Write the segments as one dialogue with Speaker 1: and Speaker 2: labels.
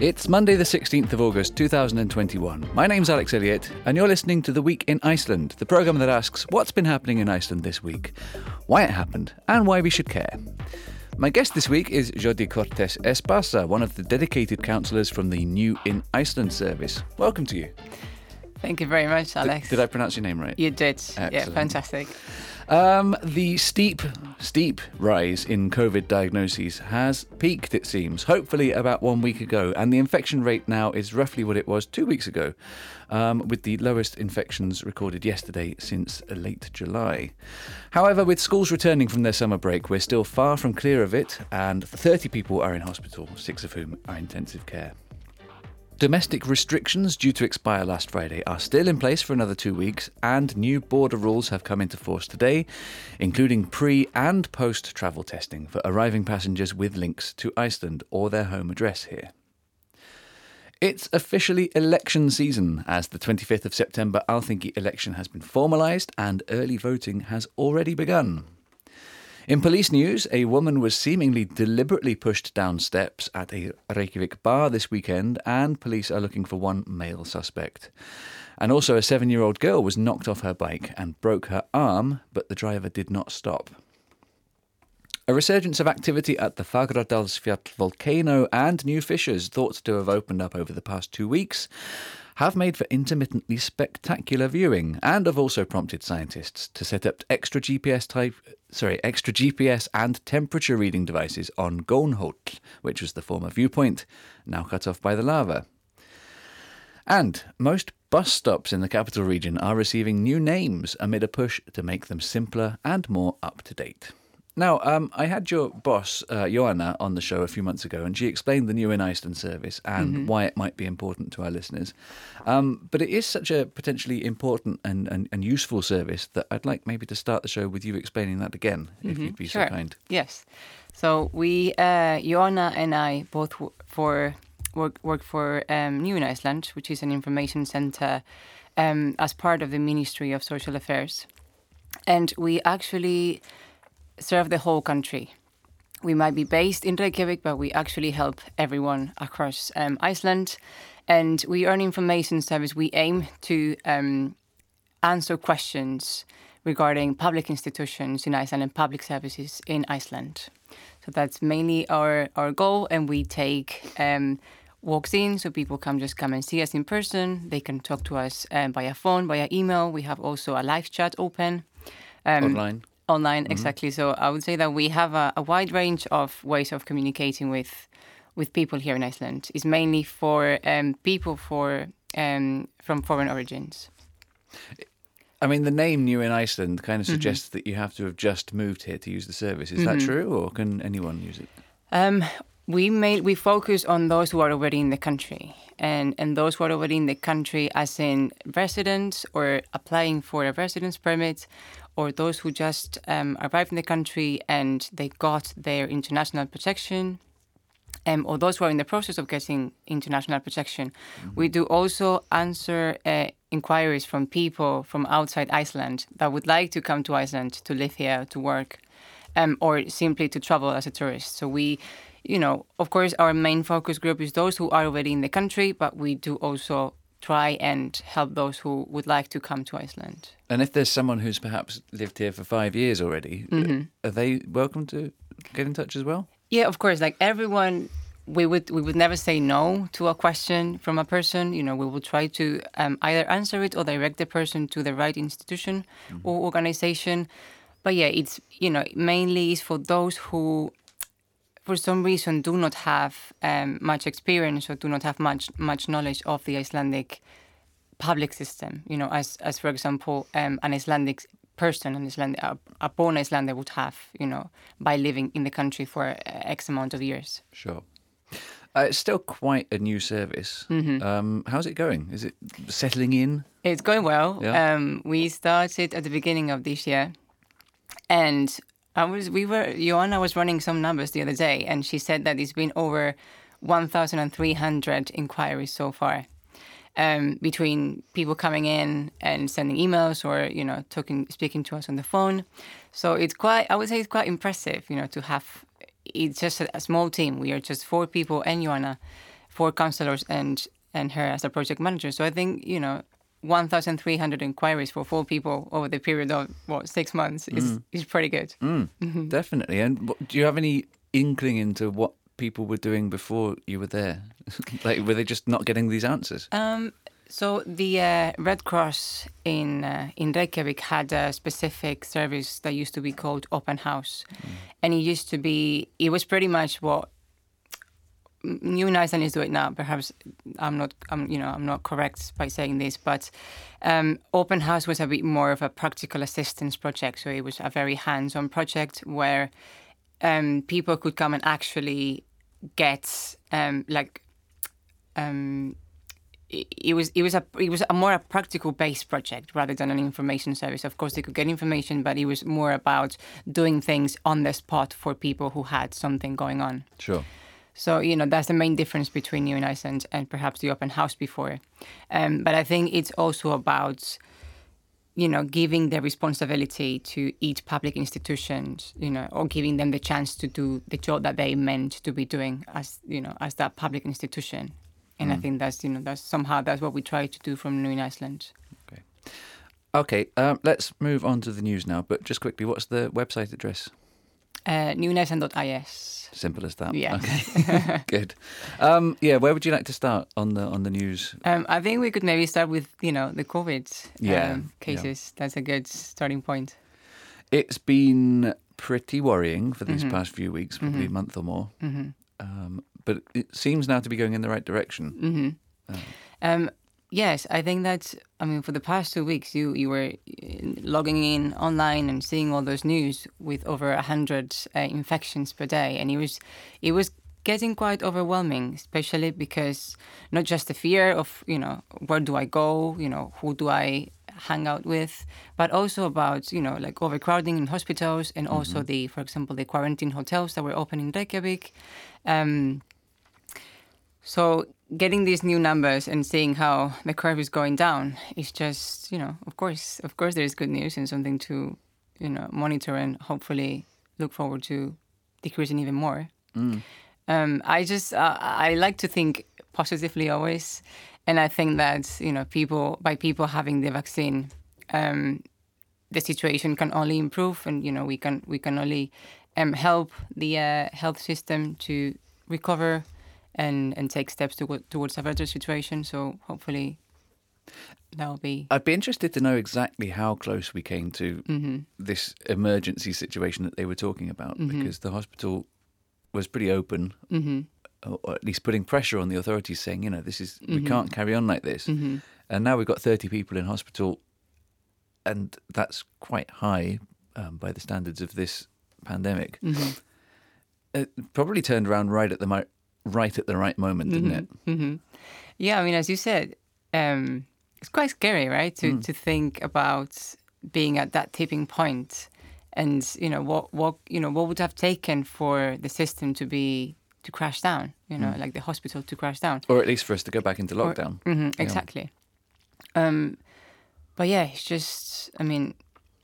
Speaker 1: It's Monday, the 16th of August, 2021. My name's Alex Elliott, and you're listening to The Week in Iceland, the programme that asks what's been happening in Iceland this week, why it happened, and why we should care. My guest this week is Jordi Cortes Espasa, one of the dedicated counsellors from the New in Iceland service. Welcome to you.
Speaker 2: Thank you very much, Alex.
Speaker 1: Did, did I pronounce your name right?
Speaker 2: You did. Excellent. Yeah, fantastic.
Speaker 1: Um, the steep, steep rise in COVID diagnoses has peaked, it seems, hopefully about one week ago, and the infection rate now is roughly what it was two weeks ago, um, with the lowest infections recorded yesterday since late July. However, with schools returning from their summer break, we're still far from clear of it, and 30 people are in hospital, six of whom are intensive care. Domestic restrictions due to expire last Friday are still in place for another two weeks, and new border rules have come into force today, including pre and post travel testing for arriving passengers with links to Iceland or their home address here. It's officially election season as the 25th of September Alþingi election has been formalised and early voting has already begun. In police news, a woman was seemingly deliberately pushed down steps at a Reykjavik bar this weekend, and police are looking for one male suspect. And also, a seven year old girl was knocked off her bike and broke her arm, but the driver did not stop. A resurgence of activity at the Fagradalsfjall volcano and new fissures thought to have opened up over the past two weeks have made for intermittently spectacular viewing and have also prompted scientists to set up extra GPS type sorry, extra GPS and temperature reading devices on Gónhóll, which was the former viewpoint, now cut off by the lava. And most bus stops in the capital region are receiving new names amid a push to make them simpler and more up to date. Now, um, I had your boss, uh, Joanna, on the show a few months ago, and she explained the new in Iceland service and mm-hmm. why it might be important to our listeners. Um, but it is such a potentially important and, and, and, useful service that I'd like maybe to start the show with you explaining that again, mm-hmm. if you'd be
Speaker 2: sure.
Speaker 1: so kind.
Speaker 2: Yes. So we, uh, Joanna and I, both for work work for um, New in Iceland, which is an information center um, as part of the Ministry of Social Affairs, and we actually serve the whole country. We might be based in Reykjavik, but we actually help everyone across um, Iceland. And we are an information service. We aim to um, answer questions regarding public institutions in Iceland and public services in Iceland. So that's mainly our, our goal. And we take um, walks in, so people can just come and see us in person. They can talk to us um, via phone, via email. We have also a live chat open.
Speaker 1: Um, Online
Speaker 2: online mm-hmm. exactly so i would say that we have a, a, wide range of ways of communicating with with people here in iceland it's mainly for um, people for um, from foreign origins
Speaker 1: I mean, the name New in Iceland kind of mm-hmm. suggests mm-hmm. that you have to have just moved here to use the service. Is mm-hmm. that true, or can anyone use it? Um,
Speaker 2: we made we focus on those who are already in the country, and and those who are already in the country, as in residents or applying for a residence permit, or those who just um, arrived in the country and they got their international protection, um, or those who are in the process of getting international protection. Mm-hmm. We do also answer uh, inquiries from people from outside Iceland that would like to come to Iceland to live here, to work, um, or simply to travel as a tourist. So we you know, of course, our main focus group is those who are already in the country, but we do also try and help those who would like to come to Iceland.
Speaker 1: And if there's someone who's perhaps lived here for five years already, mm-hmm. are they welcome to get in touch as well?
Speaker 2: Yeah, of course. Like everyone, we would we would never say no to a question from a person. You know, we will try to um, either answer it or direct the person to the right institution mm-hmm. or organization. But yeah, it's you know mainly is for those who for some reason do not have um, much experience or do not have much much knowledge of the Icelandic public system. You know, as as for example, um, an Icelandic person, an Icelandic, a, a born Icelander would have, you know, by living in the country for uh, X amount of years.
Speaker 1: Sure. Uh, it's still quite a new service. Mm-hmm. Um, how's it going? Is it settling in?
Speaker 2: It's going well. Yeah. Um, we started at the beginning of this year, and I was we were Joanna was running some numbers the other day, and she said that it's been over 1,300 inquiries so far. Um, between people coming in and sending emails or you know talking speaking to us on the phone so it's quite i would say it's quite impressive you know to have it's just a, small team we are just four people and joanna four counselors and and her as a project manager. So I think you know. 1,300 inquiries for four people over the period of what six months is is pretty good.
Speaker 1: Mm, Definitely. And what, do you have any inkling into what people were doing before you were there? like, were they just not getting these answers?
Speaker 2: Um, so the uh, Red Cross in uh, in Reykjavik had a specific service that used to be called Open House, and it used to be it was pretty much what New Iceland is doing now. Perhaps I'm not I'm you know I'm not correct by saying this, but um, Open House was a bit more of a practical assistance project. So it was a very hands-on project where um, people could come and actually get um, like um, it, it was it was a it was a more a practical based project rather than an information service. Of course, they could get information, but it was more about doing things on the spot for people who had something going on.
Speaker 1: Sure.
Speaker 2: So you know that's the main difference between New Iceland and perhaps the open house before. Um, but I think it's also about you know giving the responsibility to each public institutions, you know, or giving them the chance to do the job that they meant to be doing as you know as that public institution. And I think that's you know that's somehow that's what we try to do from New in Iceland.
Speaker 1: Okay. Okay. Um, let's move on to the news now. But just quickly, what's the website address?
Speaker 2: Uh.
Speaker 1: Simple as that.
Speaker 2: Yeah.
Speaker 1: Okay. Good. Um, yeah. Where would you like to start on the on the news?
Speaker 2: Um, I think we could maybe start with you know the COVID
Speaker 1: Yeah,
Speaker 2: um, cases. That's a good starting point.
Speaker 1: It's been pretty worrying for
Speaker 2: Mm-hmm.
Speaker 1: these past few weeks, probably a month or more. Um, but it seems now to be going in the right direction.
Speaker 2: Mm-hmm. Um, yes, I think that's. I mean, for the past two weeks, you you were uh, logging in online and seeing all those news with over a hundred uh, infections per day, and it was it was getting quite overwhelming, especially because not just the fear of you know where do I go, you know who do I hang out with, but also about you know like overcrowding in hospitals and also the, for example, the quarantine hotels that were open in Reykjavik. Um, so getting these new numbers and seeing how the curve is going down is just, you know, of course, of course, there is good news and something to, you know, monitor and hopefully look forward to decreasing even more. Um, I just, uh, I like to think positively always, and I think that you know, people by people having the vaccine, um, the situation can only improve, and you know, we can we can only um, help the uh, health system to recover and and take steps to, towards a better situation. So hopefully, that will be.
Speaker 1: I'd be interested to know exactly how close we came to
Speaker 2: Mm-hmm.
Speaker 1: this emergency situation that they were talking about, because the hospital was pretty open,
Speaker 2: Mm-hmm.
Speaker 1: or at least putting pressure on the authorities, saying, you know, this is we can't carry on like this.
Speaker 2: Mm-hmm.
Speaker 1: And now we've got thirty people in hospital, and that's quite high um, by the standards of this pandemic.
Speaker 2: Mm-hmm.
Speaker 1: It probably turned around right at the right at the right moment, didn't it?
Speaker 2: hmm Yeah, I mean, as you said, um, it's quite scary, right? To to think about being at that tipping point, and you know what what you know what would have taken for the system to be to crash down. You know, like the hospital to crash down.
Speaker 1: Or at least for us to go back into lockdown.
Speaker 2: hmm exactly. Um, but yeah, it's just. I mean,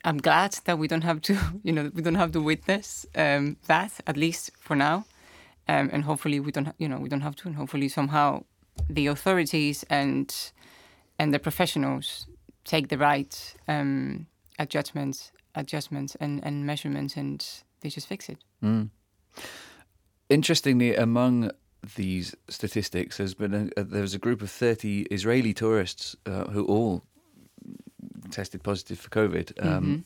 Speaker 2: I'm glad that we don't have to. You know, we don't have to witness um, that at least for now, um, and hopefully we don't. You know, we don't have to, and hopefully somehow the authorities and and the professionals take the right um, adjustments, adjustments and, and measurements, and they just fix it.
Speaker 1: Mm. Interestingly, among these statistics, there's been a, there was a group of 30 Israeli tourists uh, who all tested positive for COVID, um,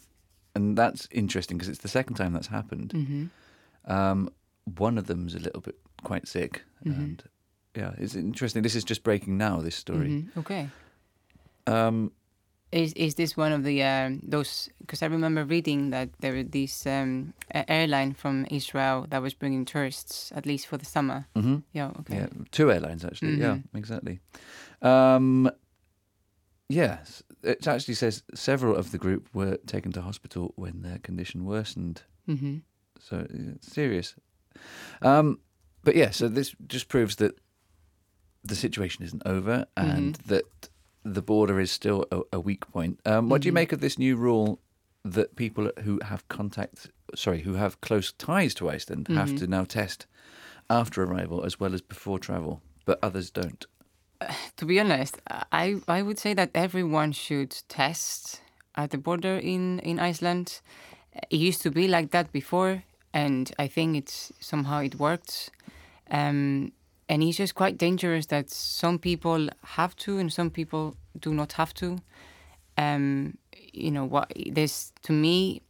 Speaker 1: and that's interesting because it's the second time that's happened.
Speaker 2: Mm-hmm.
Speaker 1: Um, one of them's a little bit quite sick, and yeah, it's interesting. This is just breaking now. This story.
Speaker 2: Mhm. Okay.
Speaker 1: Um,
Speaker 2: Is is this one of the um, those? Because I remember reading that there were this um, airline from Israel that was bringing tourists at least for the summer.
Speaker 1: mhm.
Speaker 2: Yeah. Okay.
Speaker 1: Yeah, two airlines actually. Yeah,
Speaker 2: Mhm.
Speaker 1: exactly. Um, yes, it actually says several of the group were taken to hospital when their condition worsened.
Speaker 2: hmm
Speaker 1: So uh, serious. Um, but yeah, so this just proves that the situation isn't over and that the border is still a, a weak point. Um, what do you
Speaker 2: Mhm.
Speaker 1: make of this new rule that people who have contact, sorry, who have close ties to Iceland have
Speaker 2: Mhm.
Speaker 1: to now test after arrival as well as before travel? but others don't?
Speaker 2: To be honest, I I would say that everyone should test at the border in in Iceland. It used to be like that before, and I think it's somehow it worked. Um, and it's just quite dangerous that some people have to and some people do not have to. Um, you know what? This to me,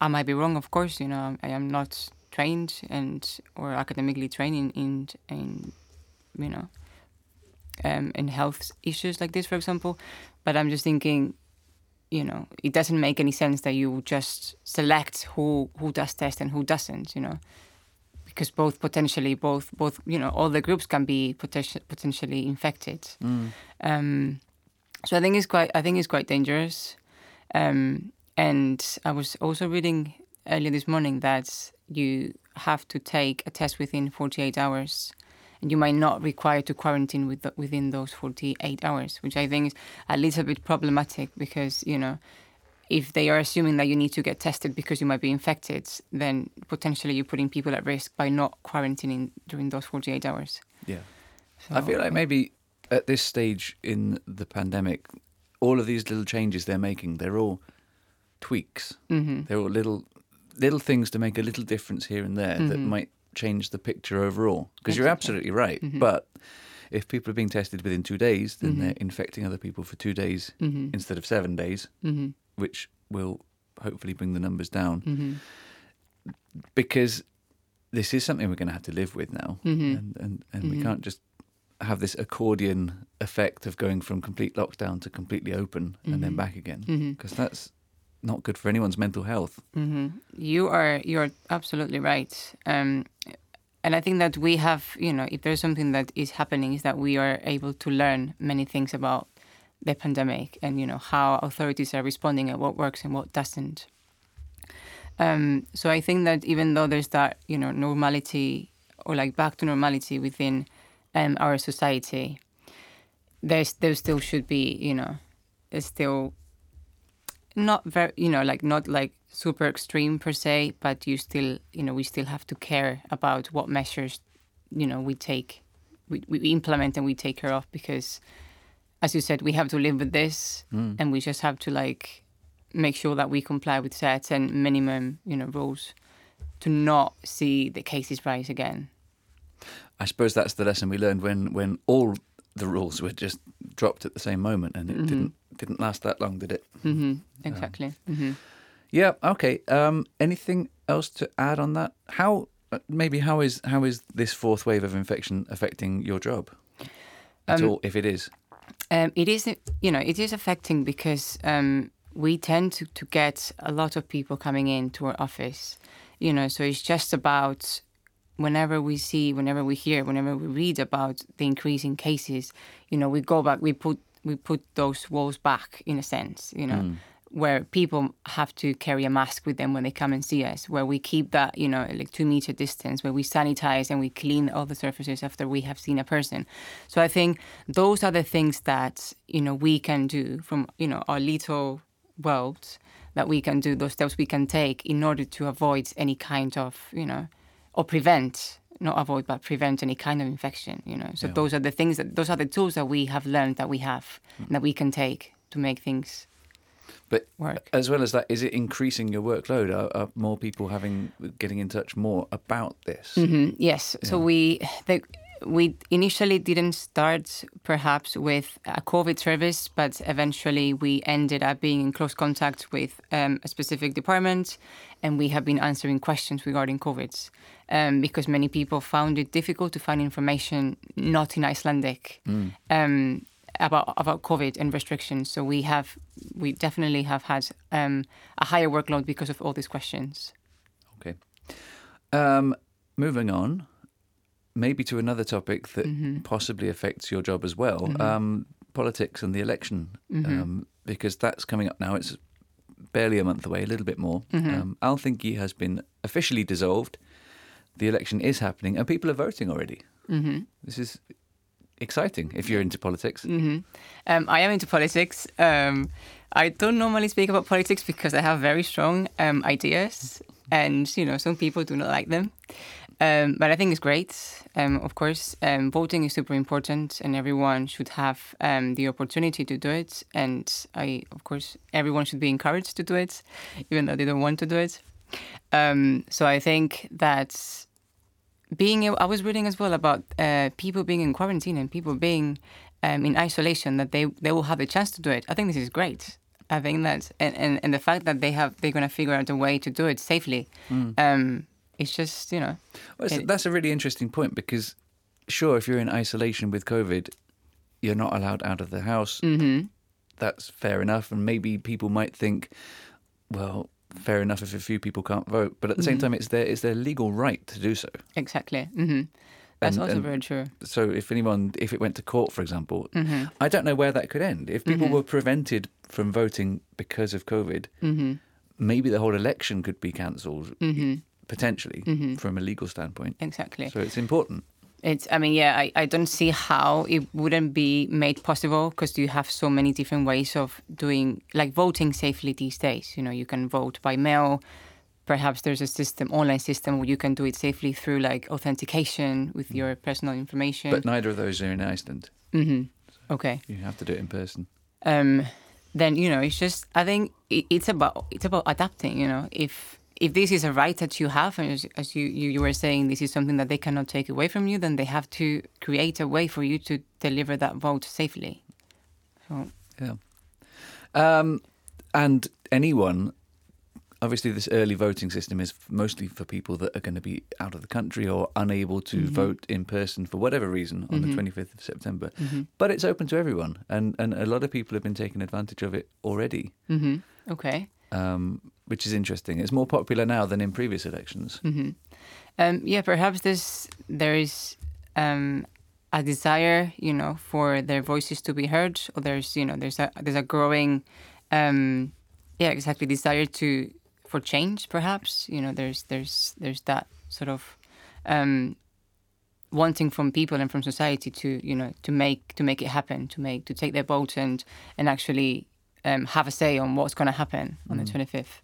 Speaker 2: I might be wrong, of course. You know, I am not trained and or academically trained in in, in you know um, in health issues like this, for example. But I'm just thinking, you know, it doesn't make any sense that you just select who who does test and who doesn't. You know, because both potentially both both you know all the groups can be potentially potentially infected.
Speaker 1: Mm.
Speaker 2: Um, so I think it's quite I think it's quite dangerous. Um, and I was also reading earlier this morning that you have to take a test within 48 hours and you might not require to quarantine with the, within those 48 hours, which I think is a little bit problematic because, you know, if they are assuming that you need to get tested because you might be infected, then potentially you're putting people at risk by not quarantining during those 48 hours.
Speaker 1: Yeah.
Speaker 2: So,
Speaker 1: I feel like maybe at this stage in the pandemic, all of these little changes they're making, they're all tweaks.
Speaker 2: hmm
Speaker 1: They're all little little things to make a little difference here and there that
Speaker 2: Mhm.
Speaker 1: might change the picture overall. Because you're absolutely right.
Speaker 2: Mhm.
Speaker 1: But if people are being tested within two days, then
Speaker 2: Mhm.
Speaker 1: they're infecting other people for two days
Speaker 2: hmm
Speaker 1: instead of seven days,
Speaker 2: hmm
Speaker 1: which will hopefully bring the numbers down.
Speaker 2: hmm
Speaker 1: Because this is something we're going to have to live with now.
Speaker 2: hmm
Speaker 1: And, and, and we can't just have this accordion effect of going from complete lockdown to completely open and then back again. Because that's not good for anyone's mental health.
Speaker 2: hmm You are you're absolutely right, um, and I think that we have you know if there's something that is happening is that we are able to learn many things about the pandemic and you know how authorities are responding and what works and what doesn't. Um, so I think that even though there's that you know normality or like back to normality within um, our society, there's there still should be you know there's still not very you know like not like super extreme per se but you still you know we still have to care about what measures you know we take we, we implement and we take care of because as you said we have to live with this
Speaker 1: Mm.
Speaker 2: and we just have to like make sure that we comply with certain minimum you know rules to not see the cases rise again
Speaker 1: I suppose that's the lesson we learned when, when all the rules were just dropped at the same moment, and it
Speaker 2: Mhm.
Speaker 1: didn't didn't last that long, did it?
Speaker 2: hmm exactly hmm
Speaker 1: Yeah. Okay. Um, anything else to add on that? How uh, maybe how is how is this fourth wave of infection affecting your job at
Speaker 2: Um,
Speaker 1: all, if it is?
Speaker 2: Um, it is, you know, it is affecting because um, we tend to, to get a lot of people coming into our office, you know, so it's just about whenever we see, whenever we hear, whenever we read about the increasing cases, you know, we go back, we put we put those walls back in a sense, you know, mm. where people have to carry a mask with them when they come and see us, where we keep that, you know, like two meter distance, where we sanitize and we clean all the surfaces after we have seen a person. So I think those are the things that, you know, we can do from, you know, our little world that we can do, those steps we can take in order to avoid any kind of, you know, or prevent, not avoid, but prevent any kind of infection, you know. So
Speaker 1: Yeah.
Speaker 2: those are the things that, those are the tools that we have learned that we have, and that we can take to make things
Speaker 1: But
Speaker 2: work.
Speaker 1: as well as that, is it increasing your workload? Are, are more people having getting in touch more about this?
Speaker 2: hmm Yes. So we the, we initially didn't start perhaps with a COVID service, but eventually we ended up being in close contact with um, a specific department, and we have been answering questions regarding COVID um, because many people found it difficult to find information not in Icelandic.
Speaker 1: Mm.
Speaker 2: Um, about about COVID and restrictions, so we have we definitely have had um, a higher workload because of all these questions.
Speaker 1: Okay. Um, moving on, maybe to another topic that
Speaker 2: Mhm.
Speaker 1: possibly affects your job as well
Speaker 2: Mhm.
Speaker 1: um, politics and the election,
Speaker 2: Mhm.
Speaker 1: um, because that's coming up now. It's barely a month away, a little bit more.
Speaker 2: Mhm.
Speaker 1: Um, Althingi has been officially dissolved. The election is happening, and people are voting already.
Speaker 2: hmm
Speaker 1: This is exciting if you're into politics.
Speaker 2: hmm Um, I am into politics. Um, I don't normally speak about politics because I have very strong um, ideas, and you know some people do not like them. Um, but I think it's great. Um, of course, um, voting is super important, and everyone should have um, the opportunity to do it. And I, of course, everyone should be encouraged to do it, even though they don't want to do it. Um, so I think that being, I was reading as well about uh, people being in quarantine and people being um, in isolation, that they they will have the chance to do it. I think this is great. I think that, and, and, and the fact that they have, they're going to figure out a way to do it safely. Um, it's just, you know,
Speaker 1: Well,
Speaker 2: It-
Speaker 1: that's a really interesting point because, sure, if you're in isolation with COVID, you're not allowed out of the house.
Speaker 2: hmm
Speaker 1: That's fair enough. And maybe people might think, well, fair enough if a few people can't vote. But at the same time, it's their, it's their legal right to do so.
Speaker 2: exactly. hmm That's
Speaker 1: And-
Speaker 2: also
Speaker 1: and-
Speaker 2: very true.
Speaker 1: So if anyone, if it went to court, for example,
Speaker 2: hmm
Speaker 1: I don't know where that could end. If people
Speaker 2: Mhm.
Speaker 1: were prevented from voting because of COVID,
Speaker 2: hmm
Speaker 1: maybe the whole election could be cancelled
Speaker 2: hmm
Speaker 1: potentially
Speaker 2: Mhm.
Speaker 1: from a legal standpoint.
Speaker 2: Exactly.
Speaker 1: So it's important.
Speaker 2: It's. I mean, yeah. I, I don't see how it wouldn't be made possible because you have so many different ways of doing like voting safely these days. You know, you can vote by mail. Perhaps there's a system, online system, where you can do it safely through like authentication with your personal information.
Speaker 1: But neither of those are in Iceland.
Speaker 2: hmm Okay.
Speaker 1: You have to do it in person.
Speaker 2: um, then you know it's just I think it, it's about it's about adapting. You know, if if this is a right that you have, and as, as you, you you were saying, this is something that they cannot take away from you, then they have to create a way for you to deliver that vote safely. So
Speaker 1: Yeah. Um, and anyone, obviously, this early voting system is mostly for people that are going to be out of the country or unable to
Speaker 2: Mhm.
Speaker 1: vote in person for whatever reason on
Speaker 2: Mhm.
Speaker 1: the 25th of September.
Speaker 2: hmm
Speaker 1: But it's open to everyone, and, and a lot of people have been taking advantage of it already,
Speaker 2: hmm okay.
Speaker 1: Um, which is interesting. It's more popular now than in previous elections.
Speaker 2: hmm Um, yeah, perhaps this there is um, a desire, you know, for their voices to be heard, or there's you know there's a there's a growing, um, yeah, exactly desire to for change. Perhaps you know there's there's there's that sort of um, wanting from people and from society to you know to make to make it happen, to make to take their vote and and actually um, have a say on what's going to happen on the twenty fifth.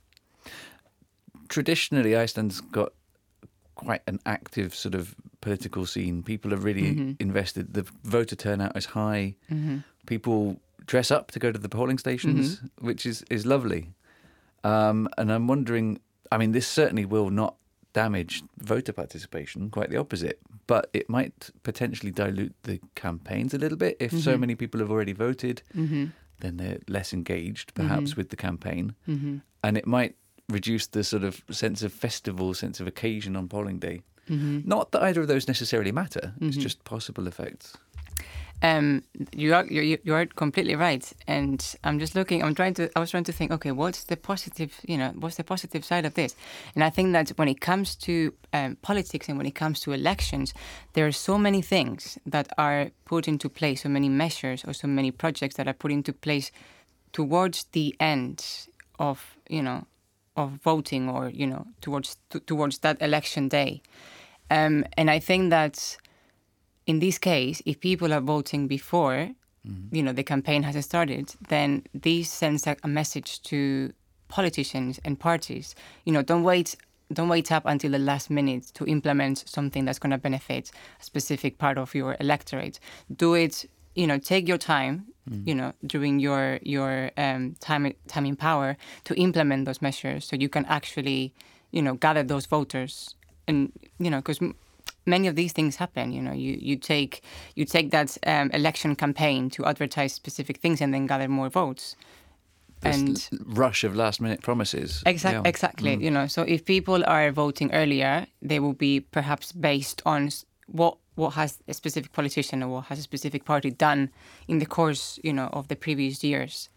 Speaker 1: Traditionally, Iceland's got quite an active sort of political scene. People are really
Speaker 2: Mhm.
Speaker 1: invested. The voter turnout is high.
Speaker 2: Mm-hmm.
Speaker 1: people dress up to go to the polling stations,
Speaker 2: Mm-hmm.
Speaker 1: which is is lovely. Um, and I'm wondering. I mean, this certainly will not damage voter participation. Quite the opposite. But it might potentially dilute the campaigns a little bit if so
Speaker 2: Mhm.
Speaker 1: many people have already voted.
Speaker 2: Mm-hmm.
Speaker 1: Then they're less engaged, perhaps,
Speaker 2: Mhm.
Speaker 1: with the campaign,
Speaker 2: Mm-hmm.
Speaker 1: and it might reduce the sort of sense of festival, sense of occasion on polling day.
Speaker 2: Mm-hmm.
Speaker 1: Not that either of those necessarily matter. It's
Speaker 2: Mhm.
Speaker 1: just possible effects.
Speaker 2: Um, you are you you are completely right, and I'm just looking. I'm trying to. I was trying to think. Okay, what's the positive? You know, what's the positive side of this? And I think that when it comes to um, politics and when it comes to elections, there are so many things that are put into place, so many measures or so many projects that are put into place towards the end of you know of voting or you know towards to, towards that election day. Um, and I think that in this case, if people are voting before, you know, the campaign has started, then this sends a, a message to politicians and parties. You know, don't wait, don't wait up until the last minute to implement something that's going to benefit a specific part of your electorate. Do it. You know, take your time. You know, during your your um, time time in power to implement those measures, so you can actually, you know, gather those voters, and you know, because many of these things happen. You know, you, you take you take that um, election campaign to advertise specific things and then gather more votes.
Speaker 1: This
Speaker 2: and
Speaker 1: rush of last minute promises.
Speaker 2: exact,
Speaker 1: Yeah.
Speaker 2: exactly,
Speaker 1: Mm.
Speaker 2: you know, so if people are voting earlier, they will be perhaps based on what what has a specific politician or what has a specific party done in the course, you know, of the previous years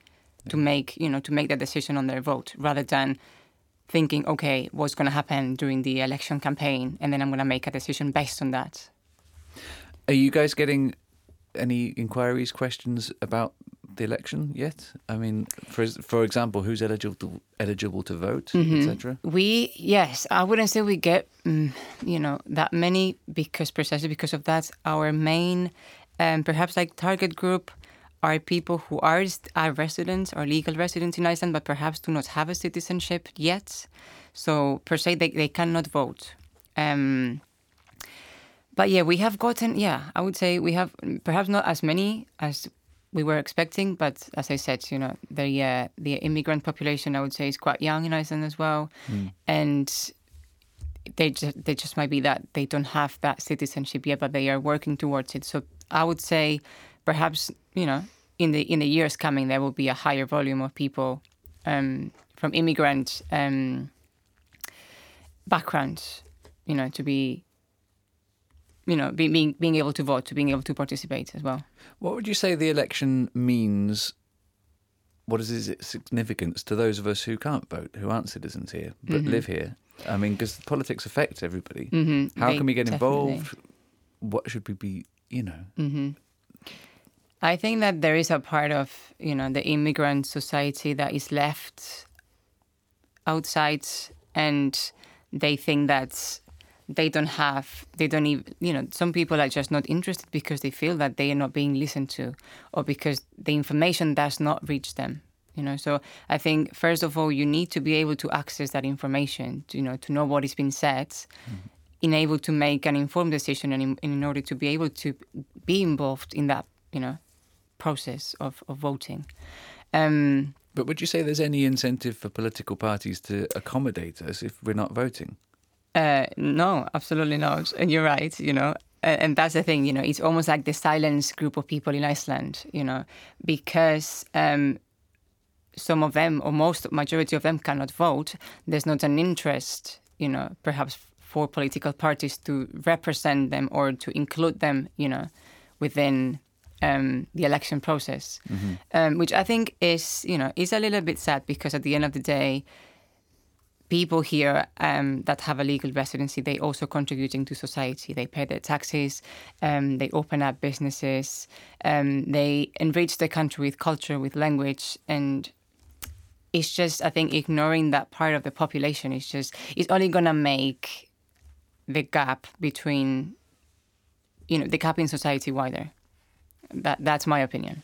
Speaker 2: to make you know to make that decision on their vote rather than thinking, okay, what's going to happen during the election campaign, and then I'm going to make a decision based on that.
Speaker 1: Are you guys getting any inquiries, questions about the election yet? I mean, for for example, who's eligible to, eligible to vote,
Speaker 2: Mhm.
Speaker 1: etc.
Speaker 2: We yes, I wouldn't say we get mm, you know that many because precisely because of that, our main um, perhaps like target group are people who are are residents or legal residents in Iceland, but perhaps do not have a citizenship yet. So per se, they, they cannot vote. Um, but yeah, we have gotten. Yeah, I would say we have perhaps not as many as we were expecting, but as I said, you know, the uh, the immigrant population I would say is quite young in Iceland as well, and they just they just might be that they don't have that citizenship yet, but they are working towards it. So I would say perhaps you know in the in the years coming there will be a higher volume of people um, from immigrant um, backgrounds, you know, to be you know be, being being able to vote, to being able to participate as well.
Speaker 1: What would you say the election means? What is its significance to those of us who can't vote, who aren't citizens here but live here? I mean, because politics affects everybody.
Speaker 2: Mm-hmm.
Speaker 1: How
Speaker 2: They-
Speaker 1: can we get
Speaker 2: definitely.
Speaker 1: involved? What should we be? You know,
Speaker 2: hmm I think that there is a part of you know the immigrant society that is left outside, and they think that they don't have, they don't even, you know, some people are just not interested because they feel that they are not being listened to, or because the information does not reach them. You know, so I think first of all you need to be able to access that information, to, you know, to know what is being said, mm-hmm. in able to make an informed decision and in, in order to be able to be involved in that you know process of, of voting. Um,
Speaker 1: but would you say there's any incentive for political parties to accommodate us if we're not voting?
Speaker 2: uh, no absolutely not. And you're right you know. And, and that's the thing you know it's almost like the silence group of people in iceland you know because um, some of them or most majority of them cannot vote. There's not an interest you know perhaps for political parties to represent them or to include them you know within um, the election process um, which i think is you know is a little bit sad because at the end of the day people here um, that have a legal residency, they also contributing to society. They pay their taxes, um, they open up businesses, um, they enrich the country with culture, with language, and it's just I think ignoring that part of the population is just it's only gonna make the gap between you know the gap in society wider. That that's my opinion.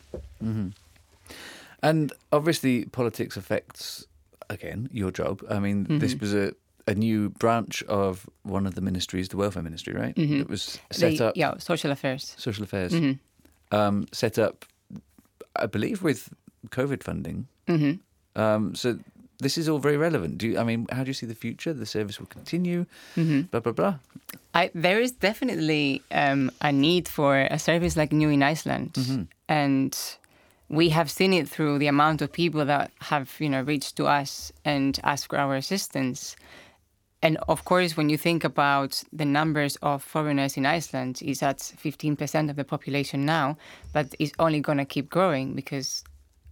Speaker 1: And obviously, politics affects again your job. I mean, this was a, a new branch of one of the ministries, the welfare ministry, right? It was set
Speaker 2: The-
Speaker 1: up
Speaker 2: yeah, social affairs.
Speaker 1: social affairs, um, set up, I believe, with COVID funding.
Speaker 2: hmm
Speaker 1: Um, so this is all very relevant. Do you, I mean, how do you see the future? The service will continue.
Speaker 2: hmm
Speaker 1: Blah blah blah.
Speaker 2: I, there is definitely um, a need for a service like New in Iceland, and we have seen it through the amount of people that have you know reached to us and asked for our assistance. And of course, when you think about the numbers of foreigners in Iceland, is at 15% of the population now, but it's only going to keep growing because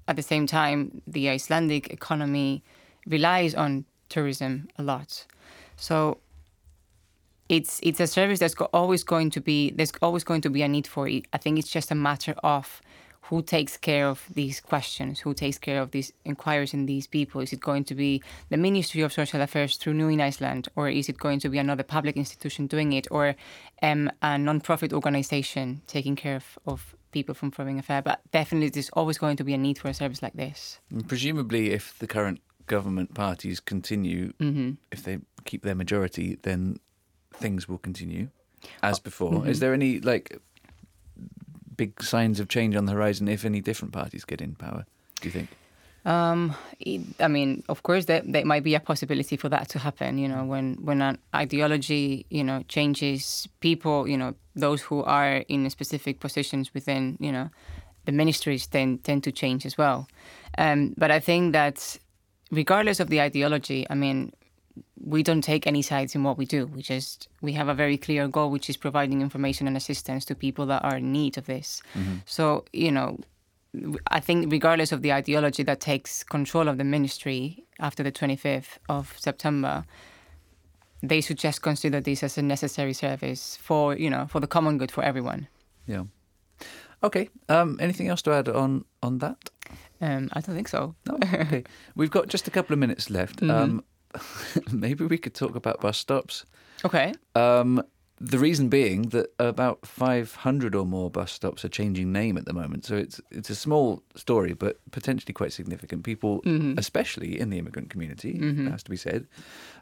Speaker 2: at the same time, the Icelandic economy relies on tourism a lot. So it's it's a service that's always going to be there's always going to be a need for it. I think it's just a matter of who takes care of these questions, who takes care of these inquiries in these people. Is it going to be the Ministry of Social Affairs through New in Iceland, or is it going to be another public institution doing it, or um, a non-profit organization taking care of, of people from Foreign Affairs? But definitely, there's always going to be a need for a service like this.
Speaker 1: And presumably, if the current government parties continue,
Speaker 2: hmm
Speaker 1: if they keep their majority, then things will continue as
Speaker 2: Oh,
Speaker 1: before.
Speaker 2: mm-hmm.
Speaker 1: Is there any like big signs of change on the horizon if any different parties get in power? Do you think?
Speaker 2: Um, I mean, of course, there, there might be a possibility for that to happen. You know, when when an ideology, you know, changes, people, you know, those who are in specific positions within, you know, the ministries tend tend to change as well. Um, but I think that regardless of the ideology, I mean, we don't take any sides in what we do. We just we have a very clear goal, which is providing information and assistance to people that are in need of this. So you know, I think regardless of the ideology that takes control of the ministry after the 25th of September, they should just consider this as a necessary service for you know for the common good for everyone.
Speaker 1: Yeah. Okay. Um, anything else to add on on that?
Speaker 2: Um, I don't think so.
Speaker 1: No. Okay. We've got just a couple of minutes left.
Speaker 2: Mhm.
Speaker 1: Um, maybe we could talk about bus stops.
Speaker 2: Okay.
Speaker 1: Um, the reason being that about 500 or more bus stops are changing name at the moment. So it's it's a small story, but potentially quite significant. People,
Speaker 2: Mhm.
Speaker 1: especially in the immigrant community,
Speaker 2: Mhm.
Speaker 1: it has to be said,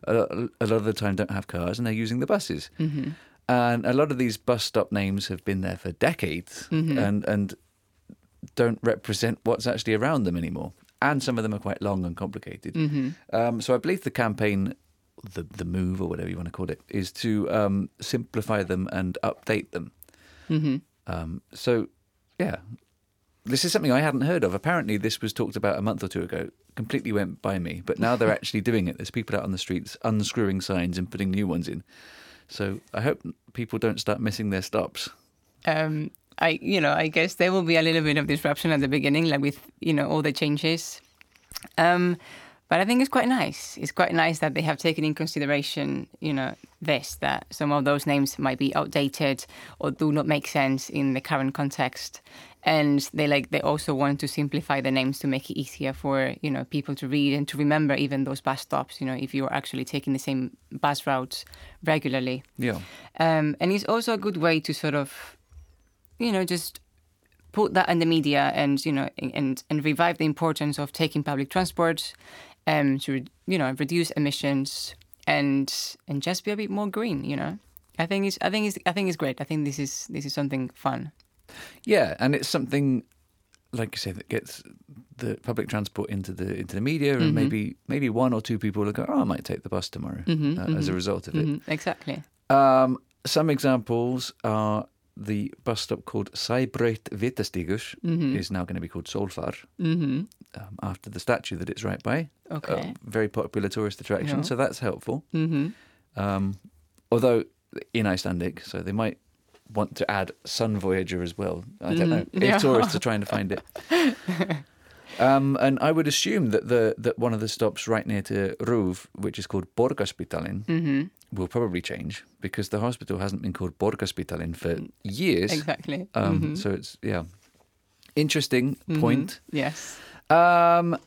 Speaker 1: a, a lot of the time don't have cars and they're using the buses.
Speaker 2: hmm
Speaker 1: and a lot of these bus stop names have been there for decades and and don't represent what's actually around them anymore. And some of them are quite long and complicated. Um, so I believe the campaign, the the move or whatever you want to call it, is to um, simplify them and update them. Um, so yeah, this is something I hadn't heard of. Apparently, this was talked about a month or two ago. Completely went by me, but now they're actually doing it. There's people out on the streets unscrewing signs and putting new ones in. So I hope people don't start missing their stops.
Speaker 2: um, I, you know, I guess there will be a little bit of disruption at the beginning, like with, you know, all the changes. Um, but I think it's quite nice. It's quite nice that they have taken in consideration, you know, this that some of those names might be outdated or do not make sense in the current context, and they like they also want to simplify the names to make it easier for you know people to read and to remember even those bus stops. You know, if you're actually taking the same bus routes regularly.
Speaker 1: Yeah.
Speaker 2: Um, and it's also a good way to sort of, you know, just put that in the media and you know and and revive the importance of taking public transport, um, to you know reduce emissions and and just be a bit more green. You know, I think it's I think it's I think it's great. I think this is this is something fun.
Speaker 1: Yeah, and it's something like you say that gets the public transport into the into the media, and maybe maybe one or two people will go, "Oh, I might take the bus tomorrow," uh, as a result of it.
Speaker 2: Mhm, exactly.
Speaker 1: Um, some examples are the bus stop called Sæbraut Vitastigus is now going to be called Solfar
Speaker 2: hmm
Speaker 1: um, after the statue that it's right by.
Speaker 2: Okay.
Speaker 1: Very popular tourist attraction,
Speaker 2: Yeah.
Speaker 1: so that's helpful.
Speaker 2: hmm
Speaker 1: Um, although in Icelandic, so they might want to add Sun Voyager as well. I don't know if
Speaker 2: Yeah.
Speaker 1: tourists are trying to find it. Um, and I would assume that the that one of the stops right near to Ruv, which is called Borgarspitalin,
Speaker 2: hmm
Speaker 1: will probably change because the hospital hasn't been called Borgarspitalin for years.
Speaker 2: Exactly.
Speaker 1: Um,
Speaker 2: Mhm.
Speaker 1: So it's yeah, interesting
Speaker 2: Mhm.
Speaker 1: point.
Speaker 2: Yes.
Speaker 1: Um,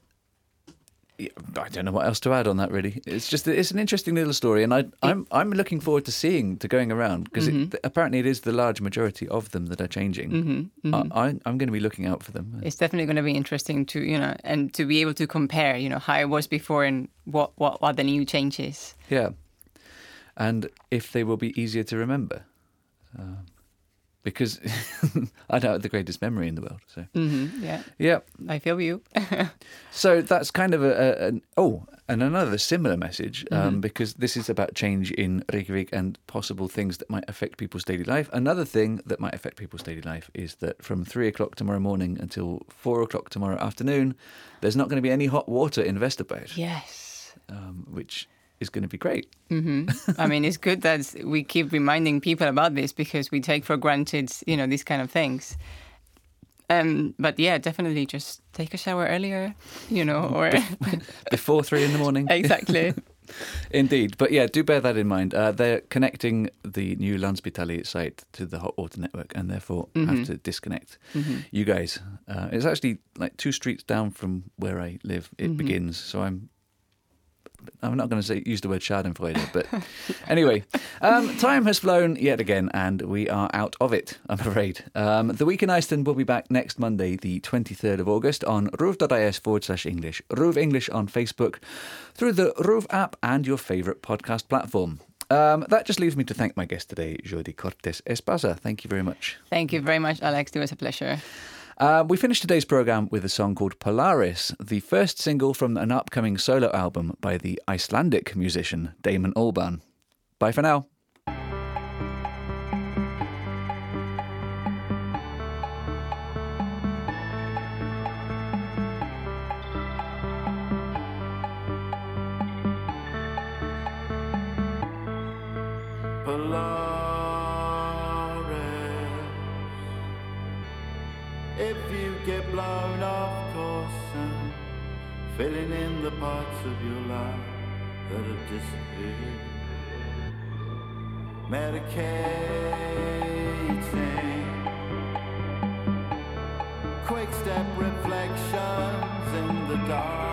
Speaker 1: I don't know what else to add on that. Really, it's just it's an interesting little story, and I, I'm I'm looking forward to seeing to going around because apparently it is the large majority of them that are changing.
Speaker 2: hmm
Speaker 1: I, I, I'm going to be looking out for them.
Speaker 2: it's definitely going to be interesting to you know and to be able to compare you know how it was before and what what what the new changes
Speaker 1: Yeah, and if they will be easier to remember, um, because I don't have the greatest memory in the world. So.
Speaker 2: Hmm yeah.
Speaker 1: Yeah,
Speaker 2: i feel you.
Speaker 1: So that's kind of a, a an oh, and another similar message um, because this is about change in Reykjavik and possible things that might affect people's daily life. Another thing that might affect people's daily life is that from three o'clock tomorrow morning until four o'clock tomorrow afternoon, there's not going to be any hot water in Vesterberg,
Speaker 2: yes.
Speaker 1: Um, which is going to be great.
Speaker 2: hmm i mean it's good that we keep reminding people about this because we take for granted you know these kind of things um but yeah definitely just take a shower earlier you know or
Speaker 1: Before three in the morning.
Speaker 2: exactly
Speaker 1: Indeed. But yeah, do bear that in mind. Uh, they're connecting the new Landspitali site to the hot water network and therefore have to disconnect you guys. Uh, it's actually like two streets down from where I live, it begins. So I'm. I'm not going to say use the word Schadenfreude, but anyway, um, time has flown yet again, and we are out of it. I'm afraid. Um, the week in Iceland will be back next Monday, the 23rd of August, on ruv.is forward slash English, Ruv English on Facebook, through the Ruv app and your favourite podcast platform. Um, that just leaves me to thank my guest today, Jordi Cortes Espasa. Thank you very much.
Speaker 2: thank you very much alex it was a pleasure
Speaker 1: Uh, we finished today's program with a song called Polaris, the first single from an upcoming solo album by the Icelandic musician Damon Albarn. Bye for now.
Speaker 3: If you get blown off course and filling in the parts of your life that have disappeared, medicating, quick step reflections in the dark